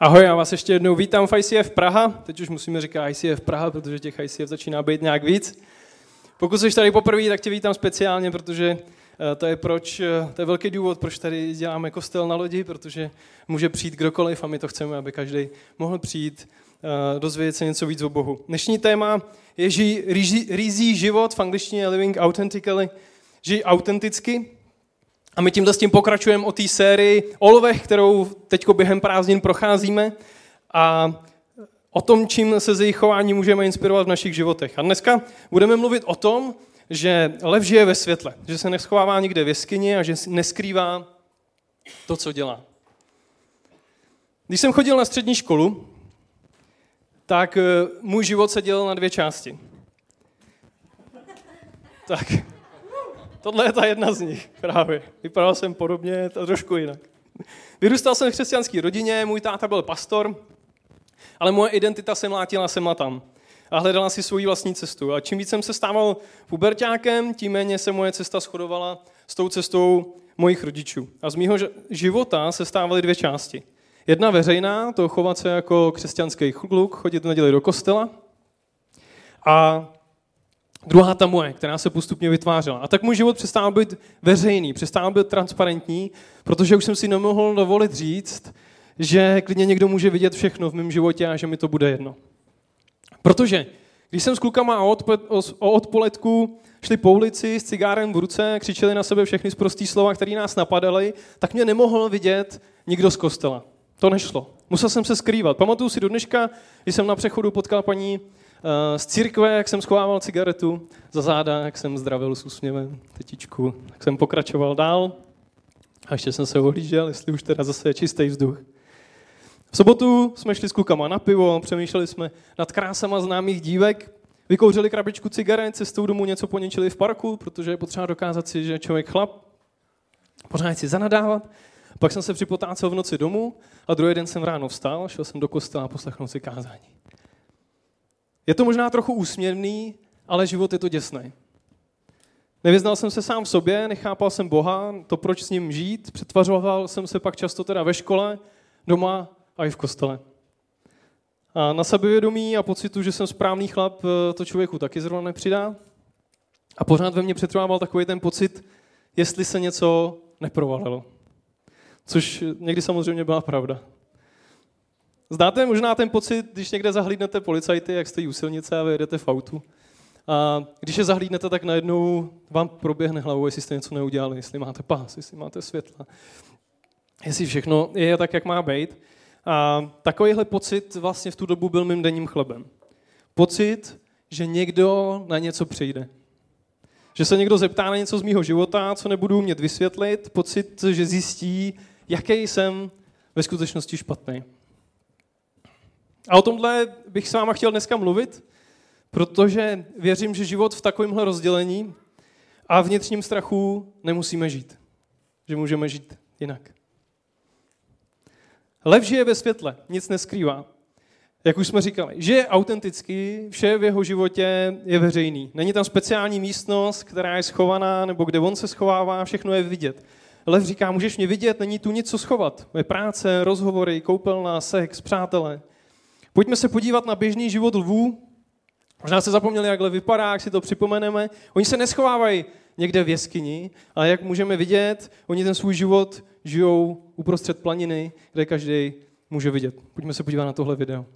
Ahoj, já vás ještě jednou vítám v ICF Praha. Teď už musíme říkat ICF Praha, protože těch ICF začíná být nějak víc. Pokud jsi tady poprvé, tak tě vítám speciálně, protože eh, to je, proč, eh, to je velký důvod, proč tady děláme kostel na lodi, protože může přijít kdokoliv a my to chceme, aby každý mohl přijít, eh, dozvědět se něco víc o Bohu. Dnešní téma je žij rizí život, v angličtině living authentically, žij autenticky. A my tímhle s tím pokračujeme o té sérii o lovech, kterou teď během prázdnin procházíme a o tom, čím se z jejich chování můžeme inspirovat v našich životech. A dneska budeme mluvit o tom, že lev žije ve světle, že se neschovává nikde v jeskyni a že neskrývá to, co dělá. Když jsem chodil na střední školu, tak eh, můj život se dělal na dvě části. Tak, Tohle je ta jedna z nich právě. Vypadal jsem podobně, to trošku jinak. Vyrůstal jsem v křesťanské rodině, můj táta byl pastor, ale moje identita se mlátila sem a tam. A hledala si svoji vlastní cestu. A čím víc jsem se stával pubertákem, tím méně se moje cesta shodovala s tou cestou mojich rodičů. A z mýho života se stávaly dvě části. Jedna veřejná, to chovat se jako křesťanský kluk, chodit v neděli do kostela. A Druhá ta moje, která se postupně vytvářela. A tak můj život přestával být veřejný, přestával být transparentní, protože už jsem si nemohl dovolit říct, že klidně někdo může vidět všechno v mém životě a že mi to bude jedno. Protože když jsem s klukama o odpoledku šli po ulici s cigárem v ruce, křičeli na sebe všechny z prostý slova, které nás napadaly, tak mě nemohl vidět nikdo z kostela. To nešlo. Musel jsem se skrývat. Pamatuju si do dneška, když jsem na přechodu potkal paní z církve, jak jsem schovával cigaretu za záda, jak jsem zdravil s úsměvem tetičku, tak jsem pokračoval dál a ještě jsem se ohlížel, jestli už teda zase je čistý vzduch. V sobotu jsme šli s klukama na pivo, přemýšleli jsme nad krásama známých dívek, vykouřili krabičku cigaret, cestou domů něco poničili v parku, protože je potřeba dokázat si, že je člověk chlap, pořád si zanadávat. Pak jsem se připotácel v noci domů a druhý den jsem ráno vstal, šel jsem do kostela a poslechnul si kázání. Je to možná trochu úsměvný, ale život je to děsný. Nevyznal jsem se sám v sobě, nechápal jsem Boha, to, proč s ním žít, přetvařoval jsem se pak často teda ve škole, doma a i v kostele. A na sebevědomí a pocitu, že jsem správný chlap, eh, to člověku taky zrovna nepřidá. A pořád ve mně přetrvával takový ten pocit, jestli se něco neprovalilo. Což někdy samozřejmě byla pravda. Znáte možná ten pocit, když někde zahlídnete policajty, jak stojí u silnice a vy jedete v autu. A když je zahlídnete, tak najednou vám proběhne hlavou, jestli jste něco neudělali, jestli máte pás, jestli máte světla, jestli všechno je tak, jak má být. A takovýhle pocit vlastně v tu dobu byl mým denním chlebem. Pocit, že někdo na něco přijde. Že se někdo zeptá na něco z mýho života, co nebudu umět vysvětlit. Pocit, že zjistí, jaký jsem ve skutečnosti špatný. A o tomhle bych s váma chtěl dneska mluvit, protože věřím, že život v takovémhle rozdělení a vnitřním strachu nemusíme žít. Že můžeme žít jinak. Lev žije ve světle, nic neskrývá. Jak už jsme říkali, žije autenticky, vše v jeho životě je veřejný. Není tam speciální místnost, která je schovaná, nebo kde on se schovává, všechno je vidět. Lev říká, můžeš mě vidět, není tu nic co schovat. Je práce, rozhovory, koupelna, sex, přátelé. Pojďme se podívat na běžný život lvů. Možná se zapomněli, jak vypadá, jak si to připomeneme. Oni se neschovávají někde v jeskyni, ale jak můžeme vidět, oni ten svůj život žijou uprostřed planiny, kde každý může vidět. Pojďme se podívat na tohle video.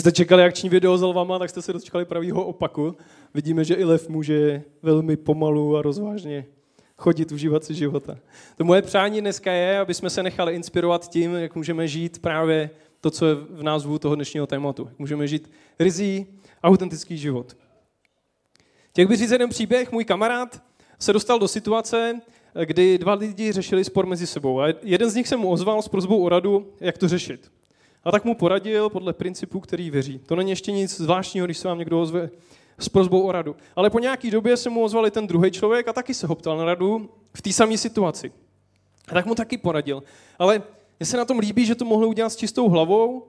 Jste čekali akční video s lvama, tak jste se dočkali pravýho opaku. Vidíme, že i lev může velmi pomalu a rozvážně chodit, užívat si života. To moje přání dneska je, aby jsme se nechali inspirovat tím, jak můžeme žít právě to, co je v názvu toho dnešního tématu. Jak můžeme žít rizí, autentický život. Těch by říct jeden příběh, můj kamarád se dostal do situace, kdy dva lidi řešili spor mezi sebou. A jeden z nich se mu ozval s prozbou o radu, jak to řešit. A tak mu poradil podle principu, který věří. To není ještě nic zvláštního, když se vám někdo ozve s prozbou o radu. Ale po nějaký době se mu ozval i ten druhý člověk a taky se ho ptal na radu v té samé situaci. A tak mu taky poradil. Ale mně se na tom líbí, že to mohl udělat s čistou hlavou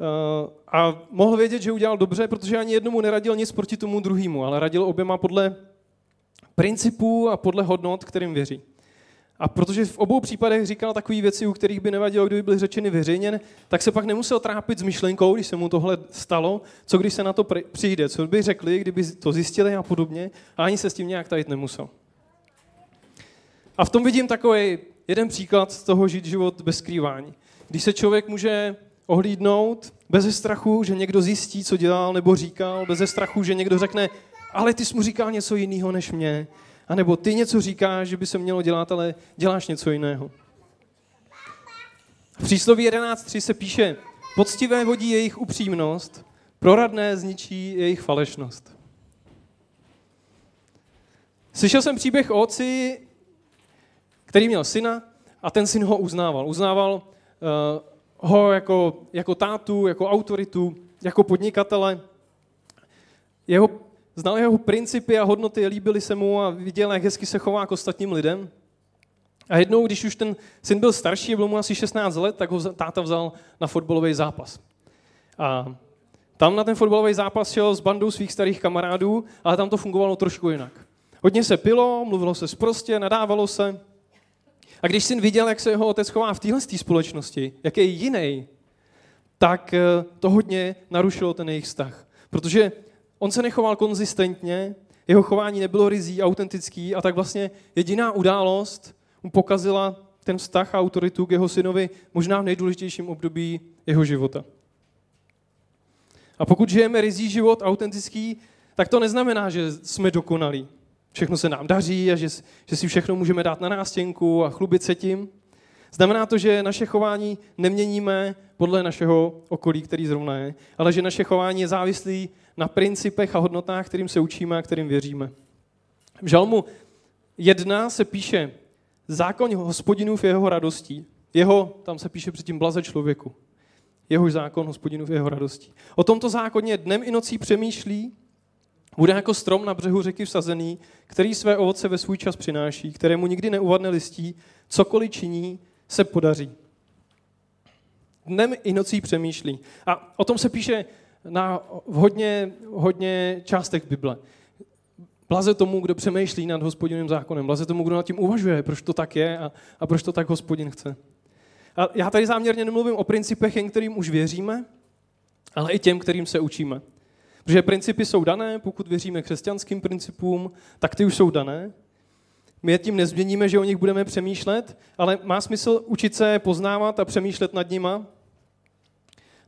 eh, a mohl vědět, že udělal dobře, protože ani jednomu neradil nic proti tomu druhému, ale radil oběma podle principů a podle hodnot, kterým věří. A protože v obou případech říkal takové věci, u kterých by nevadilo, kdyby byly řečeny veřejně, tak se pak nemusel trápit s myšlenkou, když se mu tohle stalo, co když se na to přijde, co by řekli, kdyby to zjistili a podobně, a ani se s tím nějak tajit nemusel. A v tom vidím takový jeden příklad z toho žít život bez skrývání. Když se člověk může ohlídnout bez strachu, že někdo zjistí, co dělal nebo říkal, bez strachu, že někdo řekne, ale ty jsi mu říkal něco jiného než mě. A nebo ty něco říkáš, že by se mělo dělat, ale děláš něco jiného. V přísloví 11.3 se píše, poctivé vodí jejich upřímnost, proradné zničí jejich falešnost. Slyšel jsem příběh o otci, který měl syna a ten syn ho uznával. Uznával uh, ho jako, jako tátu, jako autoritu, jako podnikatele. Jeho Znal jeho principy a hodnoty, líbily se mu a viděl, jak hezky se chová k ostatním lidem. A jednou, když už ten syn byl starší, bylo mu asi 16 let, tak ho táta vzal na fotbalový zápas. A tam na ten fotbalový zápas šel s bandou svých starých kamarádů, ale tam to fungovalo trošku jinak. Hodně se pilo, mluvilo se sprostě, nadávalo se. A když syn viděl, jak se jeho otec chová v téhle společnosti, jak je jiný, tak eh, to hodně narušilo ten jejich vztah. Protože on se nechoval konzistentně, jeho chování nebylo rizí, autentický a tak vlastně jediná událost mu pokazila ten vztah a autoritu k jeho synovi možná v nejdůležitějším období jeho života. A pokud žijeme rizí život autentický, tak to neznamená, že jsme dokonalí. Všechno se nám daří a že, že si všechno můžeme dát na nástěnku a chlubit se tím. Znamená to, že naše chování neměníme podle našeho okolí, který zrovna je, ale že naše chování je závislý na principech a hodnotách, kterým se učíme a kterým věříme. V Žalmu 1 se píše, zákon hospodinův je jeho radostí. Jeho, tam se píše předtím blaze člověku. Jehož zákon hospodinův je jeho radostí. O tomto zákoně dnem i nocí přemýšlí, bude jako strom na břehu řeky vsazený, který své ovoce ve svůj čas přináší, kterému nikdy neuvadne listí, cokoliv činí, se podaří. Dnem i nocí přemýšlí. A o tom se píše na hodně, hodně částech Bible. Blaze tomu, kdo přemýšlí nad hospodinovým zákonem. Blaze tomu, kdo nad tím uvažuje, proč to tak je a, a proč to tak hospodin chce. A já tady záměrně nemluvím o principech, jen kterým už věříme, ale i těm, kterým se učíme. Protože principy jsou dané, pokud věříme křesťanským principům, tak ty už jsou dané. My je tím nezměníme, že o nich budeme přemýšlet, ale má smysl učit se poznávat a přemýšlet nad nima,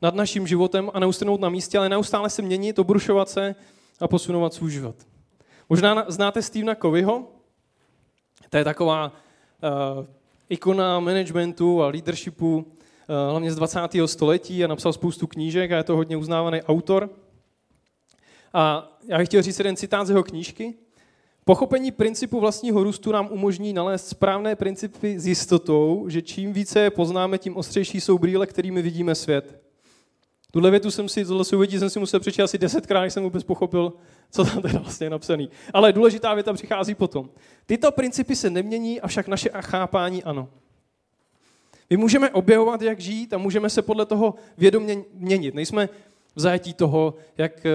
nad naším životem a neustanout na místě, ale neustále se měnit, obrušovat se a posunovat svůj život. Možná znáte Stevena Coveyho, to je taková uh, ikona managementu a leadershipu, uh, hlavně z 20. století a napsal spoustu knížek a je to hodně uznávaný autor. A já bych chtěl říct jeden citát z jeho knížky. Pochopení principu vlastního růstu nám umožní nalézt správné principy s jistotou, že čím více je poznáme, tím ostřejší jsou brýle, kterými vidíme svět. Tuhle větu jsem si, tohle souvědí jsem si musel přečíst asi desetkrát, než jsem vůbec pochopil, co tam teda vlastně je napsaný. Ale důležitá věta přichází potom. Tyto principy se nemění, avšak naše chápání ano. My můžeme objevovat, jak žít a můžeme se podle toho vědomě měnit. Nejsme v zajetí toho, jak,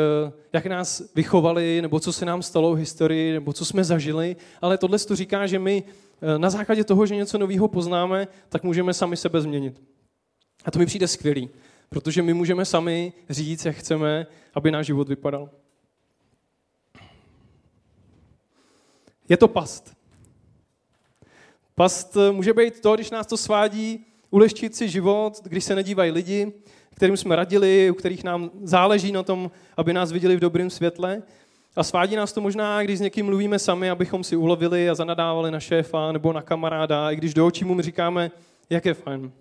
jak nás vychovali, nebo co se nám stalo v historii, nebo co jsme zažili, ale tohle to říká, že my na základě toho, že něco nového poznáme, tak můžeme sami sebe změnit. A to mi přijde skvělý. Protože my můžeme sami říct, jak chceme, aby náš život vypadal. Je to past. Past může být to, když nás to svádí ulehčit si život, když se nedívají lidi, kterým jsme radili, u kterých nám záleží na tom, aby nás viděli v dobrém světle. A svádí nás to možná, když s někým mluvíme sami, abychom si ulovili a zanadávali na šéfa nebo na kamaráda, i když do očí mu říkáme, jak je fajn.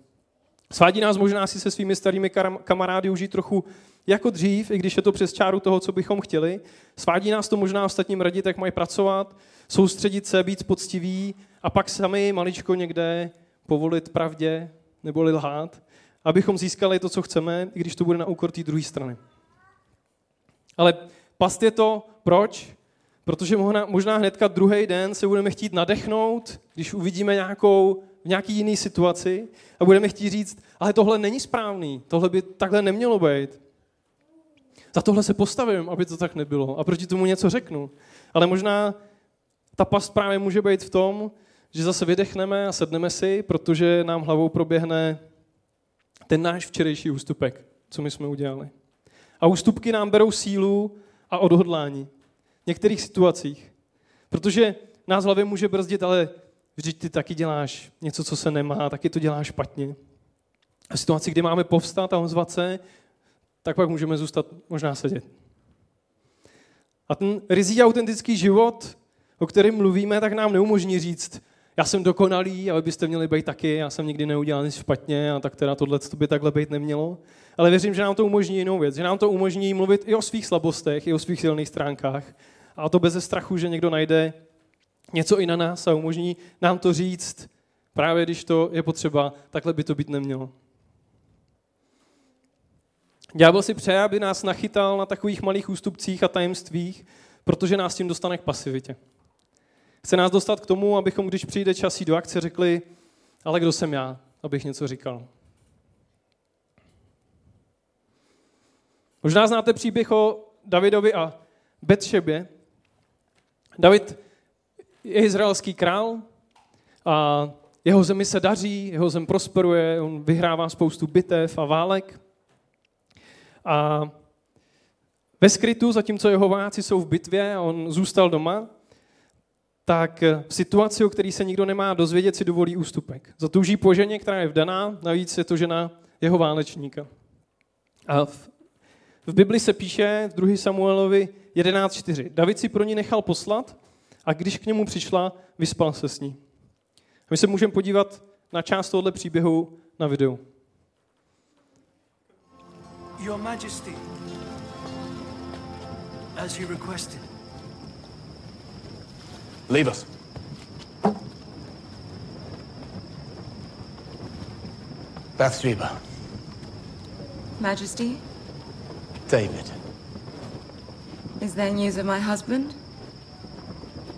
Svádí nás možná si se svými starými kamarády užít trochu jako dřív, i když je to přes čáru toho, co bychom chtěli. Svádí nás to možná ostatním radit, jak mají pracovat, soustředit se, být poctiví a pak sami maličko někde povolit pravdě nebo lhát, abychom získali to, co chceme, i když to bude na úkor té druhé strany. Ale past je to, proč? Protože možná, možná hnedka druhý den se budeme chtít nadechnout, když uvidíme nějakou, v nějaký jiný situaci a budeme chtít říct, ale tohle není správný, tohle by takhle nemělo být. Za tohle se postavím, aby to tak nebylo a proti tomu něco řeknu. Ale možná ta past právě může být v tom, že zase vydechneme a sedneme si, protože nám hlavou proběhne ten náš včerejší ústupek, co my jsme udělali. A ústupky nám berou sílu a odhodlání v některých situacích. Protože nás hlavě může brzdit, ale vždyť ty taky děláš něco, co se nemá, taky to děláš špatně. A v situaci, kdy máme povstat a ozvat se, tak pak můžeme zůstat možná sedět. A ten rizí autentický život, o kterém mluvíme, tak nám neumožní říct, já jsem dokonalý, ale byste měli být taky, já jsem nikdy neudělal nic špatně a tak teda tohle by takhle být nemělo. Ale věřím, že nám to umožní jinou věc, že nám to umožní mluvit i o svých slabostech, i o svých silných stránkách. A to bez strachu, že někdo najde něco i na nás a umožní nám to říct, právě když to je potřeba, takhle by to být nemělo. Ďábel si přeje, aby nás nachytal na takových malých ústupcích a tajemstvích, protože nás tím dostane k pasivitě. Chce nás dostat k tomu, abychom, když přijde čas do akce, řekli, ale kdo jsem já, abych něco říkal. Možná znáte příběh o Davidovi a Betšebě. David je izraelský král a jeho zemi se daří, jeho zem prosperuje, on vyhrává spoustu bitev a válek. A ve skrytu, zatímco jeho vojáci jsou v bitvě a on zůstal doma, tak v situaci, o který se nikdo nemá dozvědět, si dovolí ústupek. Zatouží po ženě, která je vdaná, navíc je to žena jeho válečníka. A v, v Bibli se píše v 2. Samuelovi 11.4. David si pro ní nechal poslat a když k němu přišla, vyspal se s ní. A my se můžeme podívat na část tohoto příběhu na videu. Your Majesty, as you requested. Leave us. Bathsheba. Majesty? David. Is there news of my husband?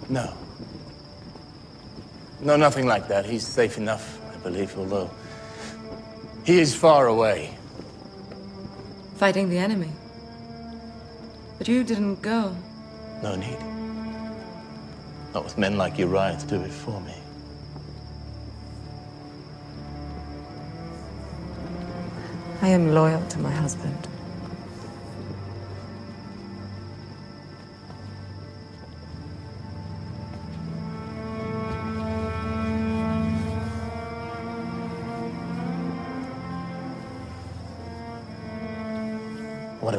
No. No, nothing like that. He's safe enough, I believe, although he is far away. Fighting the enemy. But you didn't go. No need. Not with men like Uriah to do it for me. I am loyal to my husband.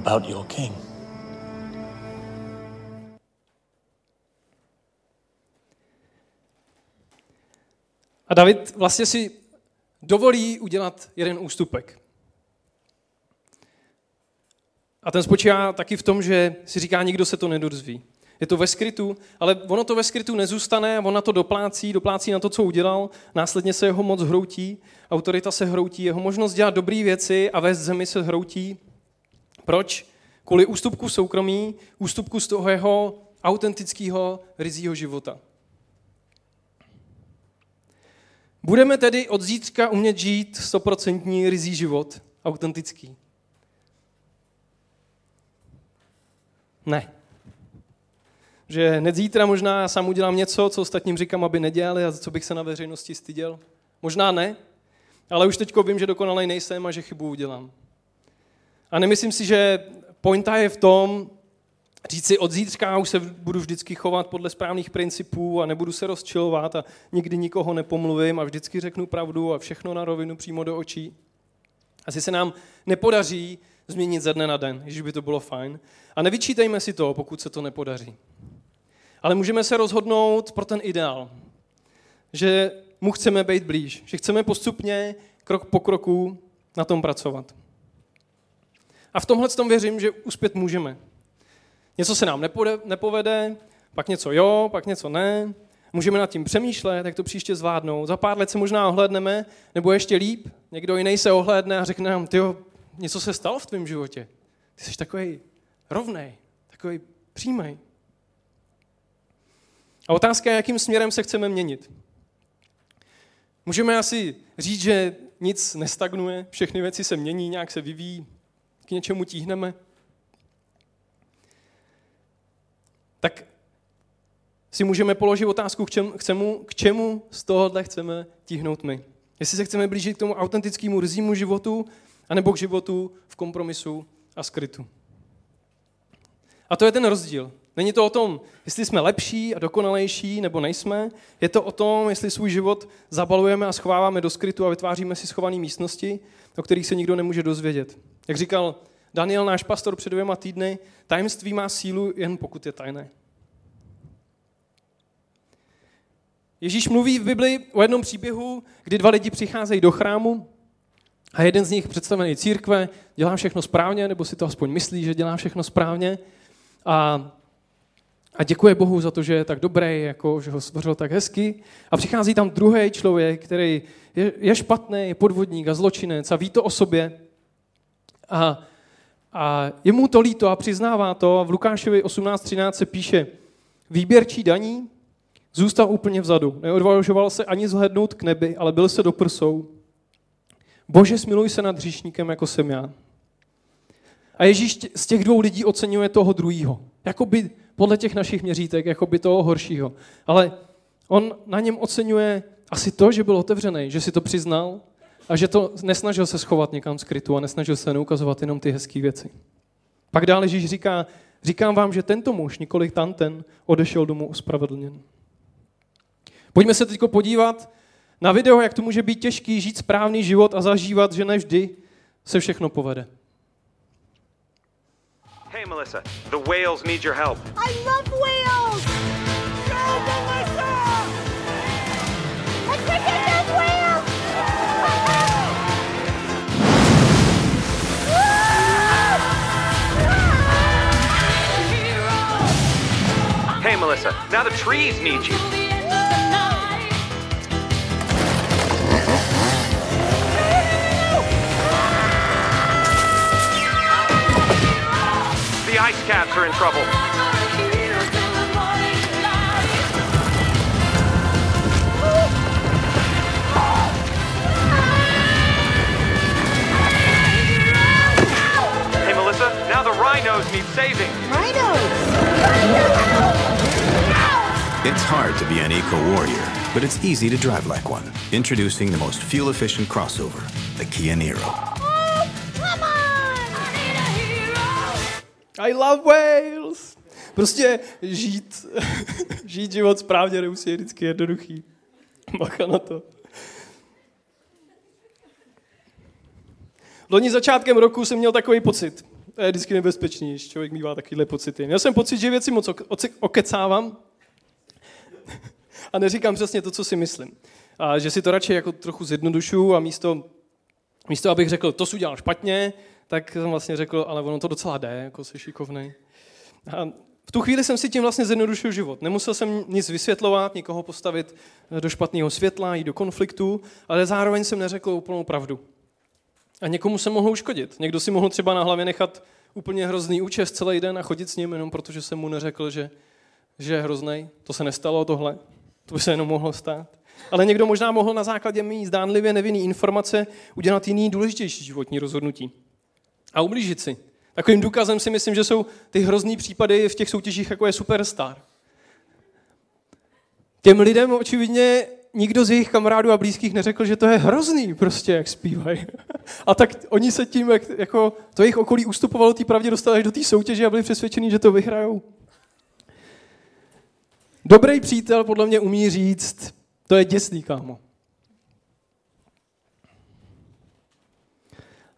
About your king? A David vlastně si dovolí udělat jeden ústupek. A ten spočívá taky v tom, že si říká, nikdo se to nedozví. Je to ve skrytu, ale ono to ve skrytu nezůstane, on na to doplácí, doplácí na to, co udělal, následně se jeho moc hroutí, autorita se hroutí, jeho možnost dělat dobré věci a vést zemi se hroutí. Proč? Kvůli ústupku soukromí, ústupku z toho jeho autentického rizího života. Budeme tedy od zítřka umět žít stoprocentní rizí život, autentický. Ne. Že hned zítra možná já sám udělám něco, co ostatním říkám, aby nedělali a co bych se na veřejnosti styděl. Možná ne, ale už teď vím, že dokonalej nejsem a že chybu udělám. A nemyslím si, že pointa je v tom, říct si od zítřka už se budu vždycky chovat podle správných principů a nebudu se rozčilovat a nikdy nikoho nepomluvím a vždycky řeknu pravdu a všechno na rovinu přímo do očí. Asi se nám nepodaří změnit ze dne na den, když by to bylo fajn. A nevyčítejme si to, pokud se to nepodaří. Ale můžeme se rozhodnout pro ten ideál, že mu chceme být blíž, že chceme postupně, krok po kroku na tom pracovat. A v tomhle tom věřím, že uspět můžeme. Něco se nám nepovede, pak něco jo, pak něco ne. Můžeme nad tím přemýšlet, jak to příště zvládnout. Za pár let se možná ohlédneme, nebo ještě líp, někdo jiný se ohlédne a řekne nám, ty něco se stalo v tvém životě. Ty jsi takový rovnej, takový přímý. A otázka je, jakým směrem se chceme měnit. Můžeme asi říct, že nic nestagnuje, všechny věci se mění, nějak se vyvíjí, k něčemu tíhneme. Tak si můžeme položit otázku, k čemu, k čemu, k čemu z tohohle chceme tíhnout my. Jestli se chceme blížit k tomu autentickému rzímu životu, anebo k životu v kompromisu a skrytu. A to je ten rozdíl. Není to o tom, jestli jsme lepší a dokonalejší, nebo nejsme. Je to o tom, jestli svůj život zabalujeme a schováváme do skrytu a vytváříme si schované místnosti, o kterých se nikdo nemůže dozvědět. Jak říkal Daniel, náš pastor před dvěma týdny, tajemství má sílu jen pokud je tajné. Ježíš mluví v Bibli o jednom příběhu, kdy dva lidi přicházejí do chrámu a jeden z nich představený církve dělá všechno správně, nebo si to aspoň myslí, že dělá všechno správně. A, a děkuje Bohu za to, že je tak dobrý, jako, že ho stvořil tak hezky. A přichází tam druhý člověk, který je, je špatný, je podvodník a zločinec a ví to o sobě. A, a je mu to líto a přiznává to. V Lukášovi 18.13 se píše, výběrčí daní zůstal úplně vzadu. Neodvažoval se ani zhlednout k nebi, ale byl se do prsou. Bože, smiluj se nad hříšníkem, jako jsem já. A Ježíš z těch dvou lidí oceňuje toho druhého. Jakoby podle těch našich měřítek, jako by toho horšího. Ale on na něm oceňuje asi to, že byl otevřený, že si to přiznal a že to nesnažil se schovat někam skrytu a nesnažil se neukazovat jenom ty hezké věci. Pak dále Ježíš říká, říkám vám, že tento muž, několik tanten, odešel domů ospravedlněn. Pojďme se teď podívat na video, jak to může být těžký žít správný život a zažívat, že nevždy se všechno povede. Hey Melissa, the whales need your help. I love whales! Melissa, now the trees need you. The ice caps are in trouble. Hey Melissa, now the rhinos need saving. It's hard to be an eco warrior, but it's easy to drive like one. Introducing the most fuel efficient crossover, the Kia Niro. Oh, come on! I love Wales! Prostě žít, žít život správně nemusí je vždycky jednoduchý. Bacha na to. Loni začátkem roku jsem měl takový pocit. To je vždycky nebezpečný, když člověk mývá takovýhle pocity. Měl jsem pocit, že věci moc okecávám a neříkám přesně to, co si myslím. A že si to radši jako trochu zjednodušu a místo, místo abych řekl, to jsi udělal špatně, tak jsem vlastně řekl, ale ono to docela jde, jako jsi šikovnej. A v tu chvíli jsem si tím vlastně zjednodušil život. Nemusel jsem nic vysvětlovat, nikoho postavit do špatného světla, jít do konfliktu, ale zároveň jsem neřekl úplnou pravdu. A někomu se mohl uškodit. Někdo si mohl třeba na hlavě nechat úplně hrozný účest celý den a chodit s ním, jenom protože jsem mu neřekl, že, že je hrozný. To se nestalo, tohle. To by se jenom mohlo stát. Ale někdo možná mohl na základě mý zdánlivě nevinný informace udělat jiný důležitější životní rozhodnutí. A ublížit si. Takovým důkazem si myslím, že jsou ty hrozný případy v těch soutěžích, jako je Superstar. Těm lidem očividně nikdo z jejich kamarádů a blízkých neřekl, že to je hrozný prostě, jak zpívají. A tak oni se tím, jak, jako to jejich okolí ustupovalo té pravdě, dostali až do té soutěže a byli přesvědčení, že to vyhrajou. Dobrý přítel podle mě umí říct, to je děsný, kámo.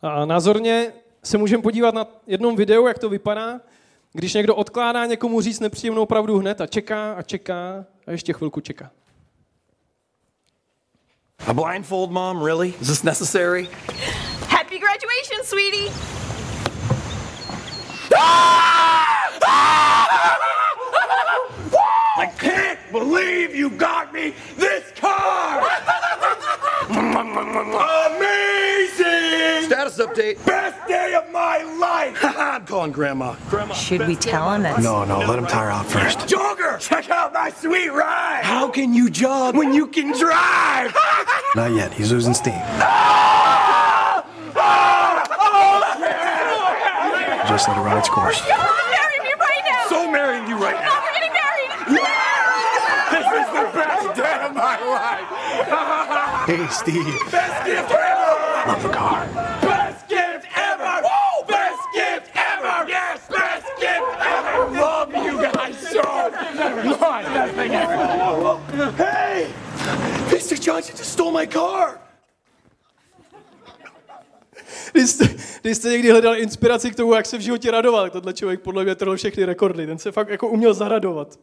A názorně se můžeme podívat na jednom videu, jak to vypadá, když někdo odkládá někomu říct nepříjemnou pravdu hned a čeká a čeká a ještě chvilku čeká. A blindfold, Mom? Really? Is this necessary? Happy graduation, sweetie! I can't believe you got me this car! Amazing! Status update. Best day of my life! I'm calling Grandma. Grandma. Should we tell him that? No, no, let him tire out first. Jogger! Check out my sweet ride! How can you jog when you can drive? Not yet. He's losing steam. Just let it run its course. Marry me right now! so marrying you right now. Hey, Steve. Best gift ever! Love the car. Best gift ever! Woo! Best gift ever! Yes! Best gift ever! Love you guys so much! Best thing ever! Hey! Mr. Johnson just stole my car! Když jste, když jste někdy hledal inspiraci k tomu, jak se v životě radoval, tak tenhle člověk podle mě trhl všechny rekordy. Ten se fakt jako uměl zaradovat.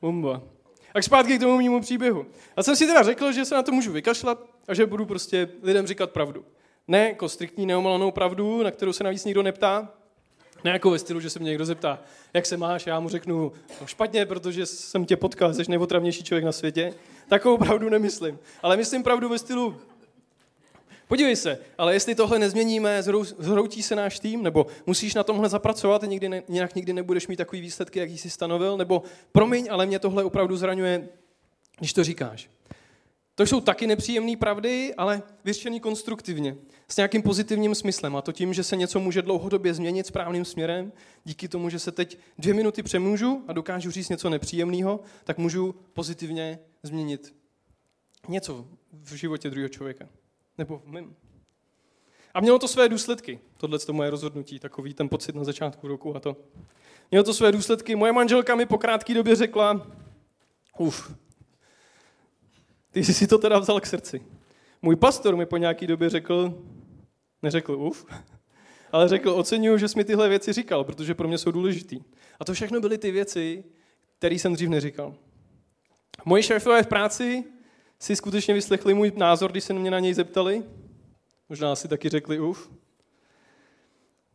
Bomba. A zpátky k tomu mému příběhu. Já jsem si teda řekl, že se na to můžu vykašlat a že budu prostě lidem říkat pravdu. Ne jako striktní neomalanou pravdu, na kterou se navíc nikdo neptá, ne jako ve stylu, že se mě někdo zeptá, jak se máš, já mu řeknu, no špatně, protože jsem tě potkal, jsi nejotravnější člověk na světě. Takovou pravdu nemyslím. Ale myslím pravdu ve stylu, podívej se, ale jestli tohle nezměníme, zhrou- zhroutí se náš tým, nebo musíš na tomhle zapracovat, nikdy ne, jinak nikdy nebudeš mít takový výsledky, jaký jsi stanovil, nebo promiň, ale mě tohle opravdu zraňuje, když to říkáš. To jsou taky nepříjemné pravdy, ale vyřčený konstruktivně, s nějakým pozitivním smyslem. A to tím, že se něco může dlouhodobě změnit správným směrem, díky tomu, že se teď dvě minuty přemůžu a dokážu říct něco nepříjemného, tak můžu pozitivně změnit něco v životě druhého člověka. Nebo v. A mělo to své důsledky, tohle to moje rozhodnutí, takový ten pocit na začátku roku a to. Mělo to své důsledky. Moje manželka mi po krátké době řekla, uf, ty jsi si to teda vzal k srdci. Můj pastor mi po nějaké době řekl, neřekl uf, ale řekl, oceňuju, že jsi mi tyhle věci říkal, protože pro mě jsou důležitý. A to všechno byly ty věci, které jsem dřív neříkal. Moji šéfové v práci si skutečně vyslechli můj názor, když se mě na něj zeptali. Možná si taky řekli uf.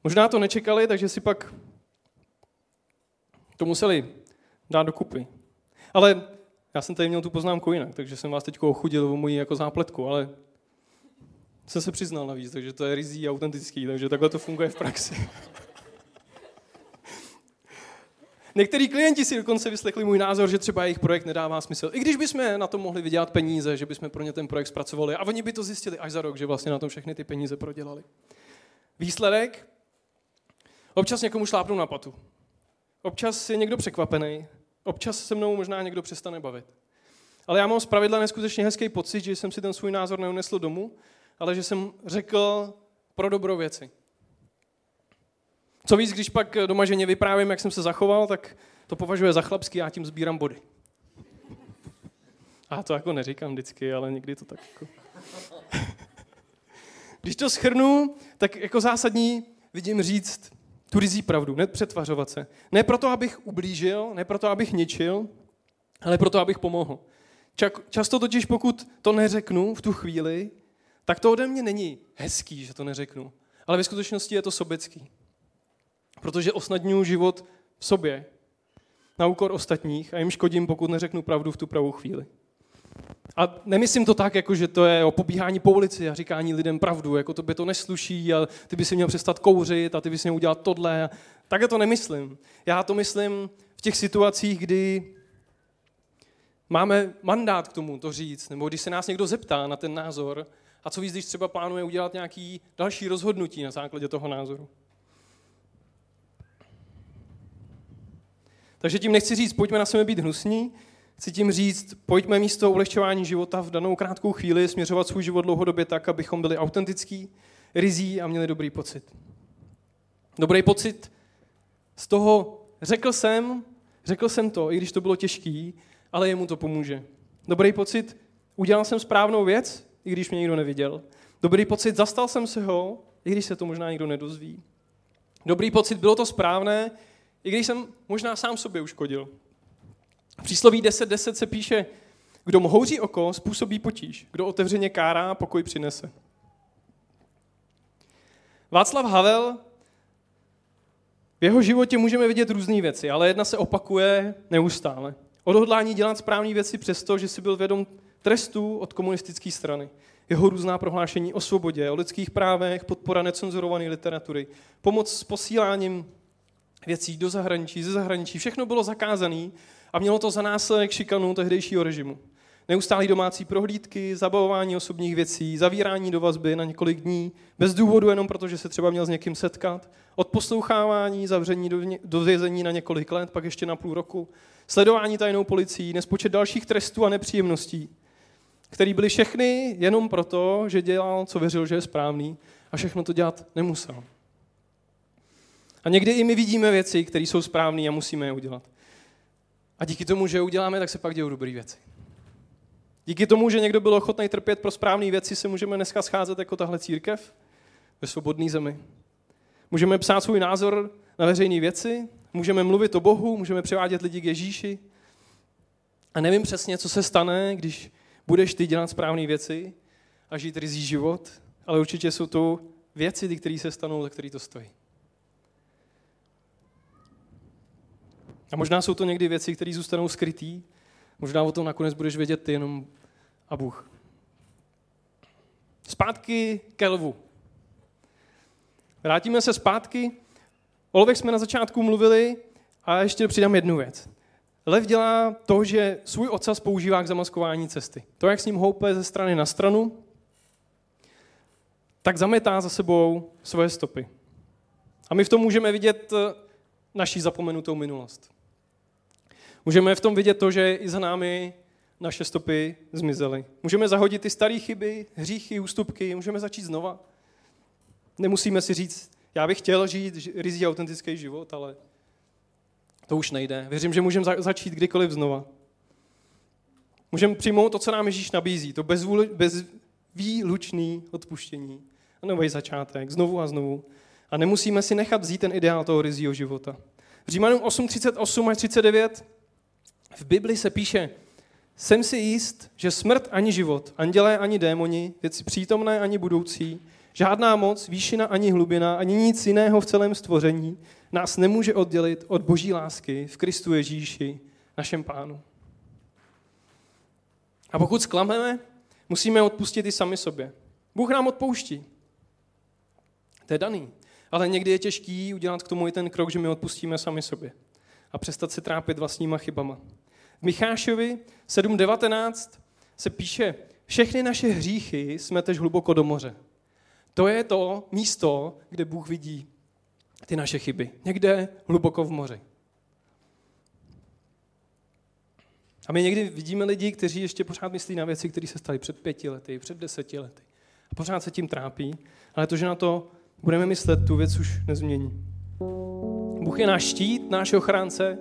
Možná to nečekali, takže si pak to museli dát dokupy. Ale já jsem tady měl tu poznámku jinak, takže jsem vás teď ochudil o moji jako zápletku, ale jsem se přiznal navíc, takže to je rizí autentický, takže takhle to funguje v praxi. Některý klienti si dokonce vyslechli můj názor, že třeba jejich projekt nedává smysl. I když bychom na to mohli vydělat peníze, že bychom pro ně ten projekt zpracovali a oni by to zjistili až za rok, že vlastně na tom všechny ty peníze prodělali. Výsledek? Občas někomu šlápnou na patu. Občas je někdo překvapený. Občas se mnou možná někdo přestane bavit. Ale já mám zpravidla neskutečně hezký pocit, že jsem si ten svůj názor neunesl domů, ale že jsem řekl pro dobrou věci. Co víc, když pak doma ženě vyprávím, jak jsem se zachoval, tak to považuje za chlapský, já tím sbírám body. A to jako neříkám vždycky, ale někdy to tak jako... Když to schrnu, tak jako zásadní vidím říct tu rizí pravdu, nepřetvařovat se. Ne proto, abych ublížil, ne proto, abych ničil, ale proto, abych pomohl. Čak- Často totiž, pokud to neřeknu v tu chvíli, tak to ode mě není hezký, že to neřeknu. Ale ve skutečnosti je to sobecký. Protože osnadňuji život v sobě na úkor ostatních a jim škodím, pokud neřeknu pravdu v tu pravou chvíli. A nemyslím to tak, jako že to je o pobíhání po ulici a říkání lidem pravdu, jako to by to nesluší a ty by si měl přestat kouřit a ty by si měl udělat tohle. Také to nemyslím. Já to myslím v těch situacích, kdy máme mandát k tomu to říct, nebo když se nás někdo zeptá na ten názor a co víc, když třeba plánuje udělat nějaký další rozhodnutí na základě toho názoru. Takže tím nechci říct, pojďme na sebe být hnusní, chci tím říct, pojďme místo ulehčování života v danou krátkou chvíli směřovat svůj život dlouhodobě tak, abychom byli autentický, rizí a měli dobrý pocit. Dobrý pocit z toho, řekl jsem, řekl jsem to, i když to bylo těžký, ale jemu to pomůže. Dobrý pocit, udělal jsem správnou věc, i když mě nikdo neviděl. Dobrý pocit, zastal jsem se ho, i když se to možná nikdo nedozví. Dobrý pocit, bylo to správné, i když jsem možná sám sobě uškodil. V přísloví 10.10 10 se píše, kdo mohouří oko, způsobí potíž. Kdo otevřeně kárá, pokoj přinese. Václav Havel, v jeho životě můžeme vidět různé věci, ale jedna se opakuje neustále. Odhodlání dělat správné věci přesto, že si byl vědom trestu od komunistické strany. Jeho různá prohlášení o svobodě, o lidských právech, podpora necenzurované literatury, pomoc s posíláním věcí do zahraničí, ze zahraničí, všechno bylo zakázané a mělo to za následek šikanu tehdejšího režimu. Neustálý domácí prohlídky, zabavování osobních věcí, zavírání do vazby na několik dní, bez důvodu jenom proto, že se třeba měl s někým setkat, odposlouchávání, zavření do, do vězení na několik let, pak ještě na půl roku, sledování tajnou policií, nespočet dalších trestů a nepříjemností, které byly všechny jenom proto, že dělal, co věřil, že je správný a všechno to dělat nemusel. A někdy i my vidíme věci, které jsou správné a musíme je udělat. A díky tomu, že je uděláme, tak se pak dějí dobré věci. Díky tomu, že někdo byl ochotný trpět pro správné věci, se můžeme dneska scházet jako tahle církev ve svobodné zemi. Můžeme psát svůj názor na veřejné věci, můžeme mluvit o Bohu, můžeme převádět lidi k Ježíši. A nevím přesně, co se stane, když budeš ty dělat správné věci a žít rizí život, ale určitě jsou to věci, které se stanou, za které to stojí. A možná jsou to někdy věci, které zůstanou skrytý, možná o tom nakonec budeš vědět ty jenom a Bůh. Zpátky ke lvu. Vrátíme se zpátky. O lvech jsme na začátku mluvili a ještě přidám jednu věc. Lev dělá to, že svůj ocas používá k zamaskování cesty. To, jak s ním houpe ze strany na stranu, tak zametá za sebou svoje stopy. A my v tom můžeme vidět eh, naší zapomenutou minulost. Můžeme v tom vidět to, že i za námi naše stopy zmizely. Můžeme zahodit ty staré chyby, hříchy, ústupky, můžeme začít znova. Nemusíme si říct, já bych chtěl žít rizí autentický život, ale to už nejde. Věřím, že můžeme začít kdykoliv znova. Můžeme přijmout to, co nám Ježíš nabízí, to bezvýlučný odpuštění. A nový začátek, znovu a znovu. A nemusíme si nechat vzít ten ideál toho rizího života. Římanům 8.38 až 39 v Bibli se píše, jsem si jist, že smrt ani život, andělé ani démoni, věci přítomné ani budoucí, žádná moc, výšina ani hlubina, ani nic jiného v celém stvoření nás nemůže oddělit od boží lásky v Kristu Ježíši, našem pánu. A pokud zklameme, musíme odpustit i sami sobě. Bůh nám odpouští. To je daný. Ale někdy je těžký udělat k tomu i ten krok, že my odpustíme sami sobě. A přestat se trápit vlastníma chybama. V Michášovi 7.19 se píše, všechny naše hříchy jsme tež hluboko do moře. To je to místo, kde Bůh vidí ty naše chyby. Někde hluboko v moři. A my někdy vidíme lidi, kteří ještě pořád myslí na věci, které se staly před pěti lety, před deseti lety. A pořád se tím trápí, ale to, že na to budeme myslet, tu věc už nezmění. Bůh je náš štít, náš ochránce.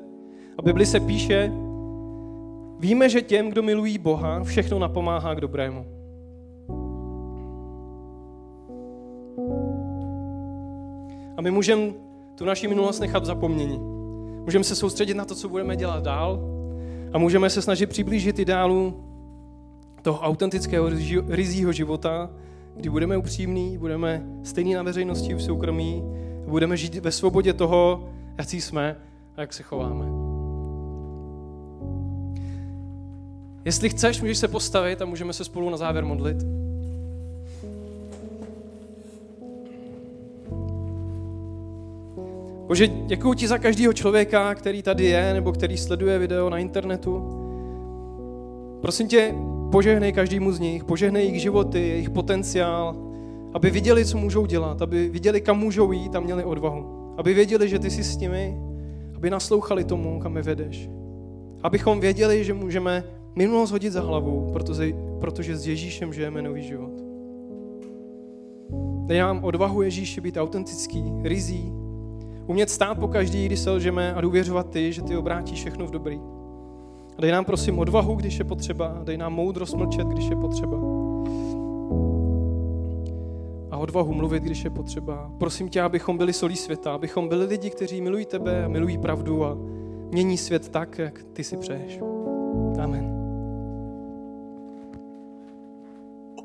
A Bibli se píše, Víme, že těm, kdo milují Boha, všechno napomáhá k dobrému. A my můžeme tu naši minulost nechat v zapomnění. Můžeme se soustředit na to, co budeme dělat dál a můžeme se snažit přiblížit ideálu toho autentického rizího života, kdy budeme upřímní, budeme stejní na veřejnosti v soukromí, budeme žít ve svobodě toho, jak jsme a jak se chováme. Jestli chceš, můžeš se postavit a můžeme se spolu na závěr modlit. Bože, děkuji ti za každého člověka, který tady je, nebo který sleduje video na internetu. Prosím tě, požehnej každému z nich, požehnej jejich životy, jejich potenciál, aby viděli, co můžou dělat, aby viděli, kam můžou jít a měli odvahu. Aby věděli, že ty jsi s nimi, aby naslouchali tomu, kam je vedeš. Abychom věděli, že můžeme minulost hodit za hlavu, protože, protože s Ježíšem žijeme nový život. Dej nám odvahu Ježíši být autentický, rizí, umět stát po každý, když se lžeme a důvěřovat ty, že ty obrátíš všechno v dobrý. A dej nám prosím odvahu, když je potřeba, dej nám moudrost mlčet, když je potřeba. odvahu mluvit, když je potřeba. Prosím tě, abychom byli solí světa, abychom byli lidi, kteří milují tebe a milují pravdu a mění svět tak, jak ty si přeješ. Amen.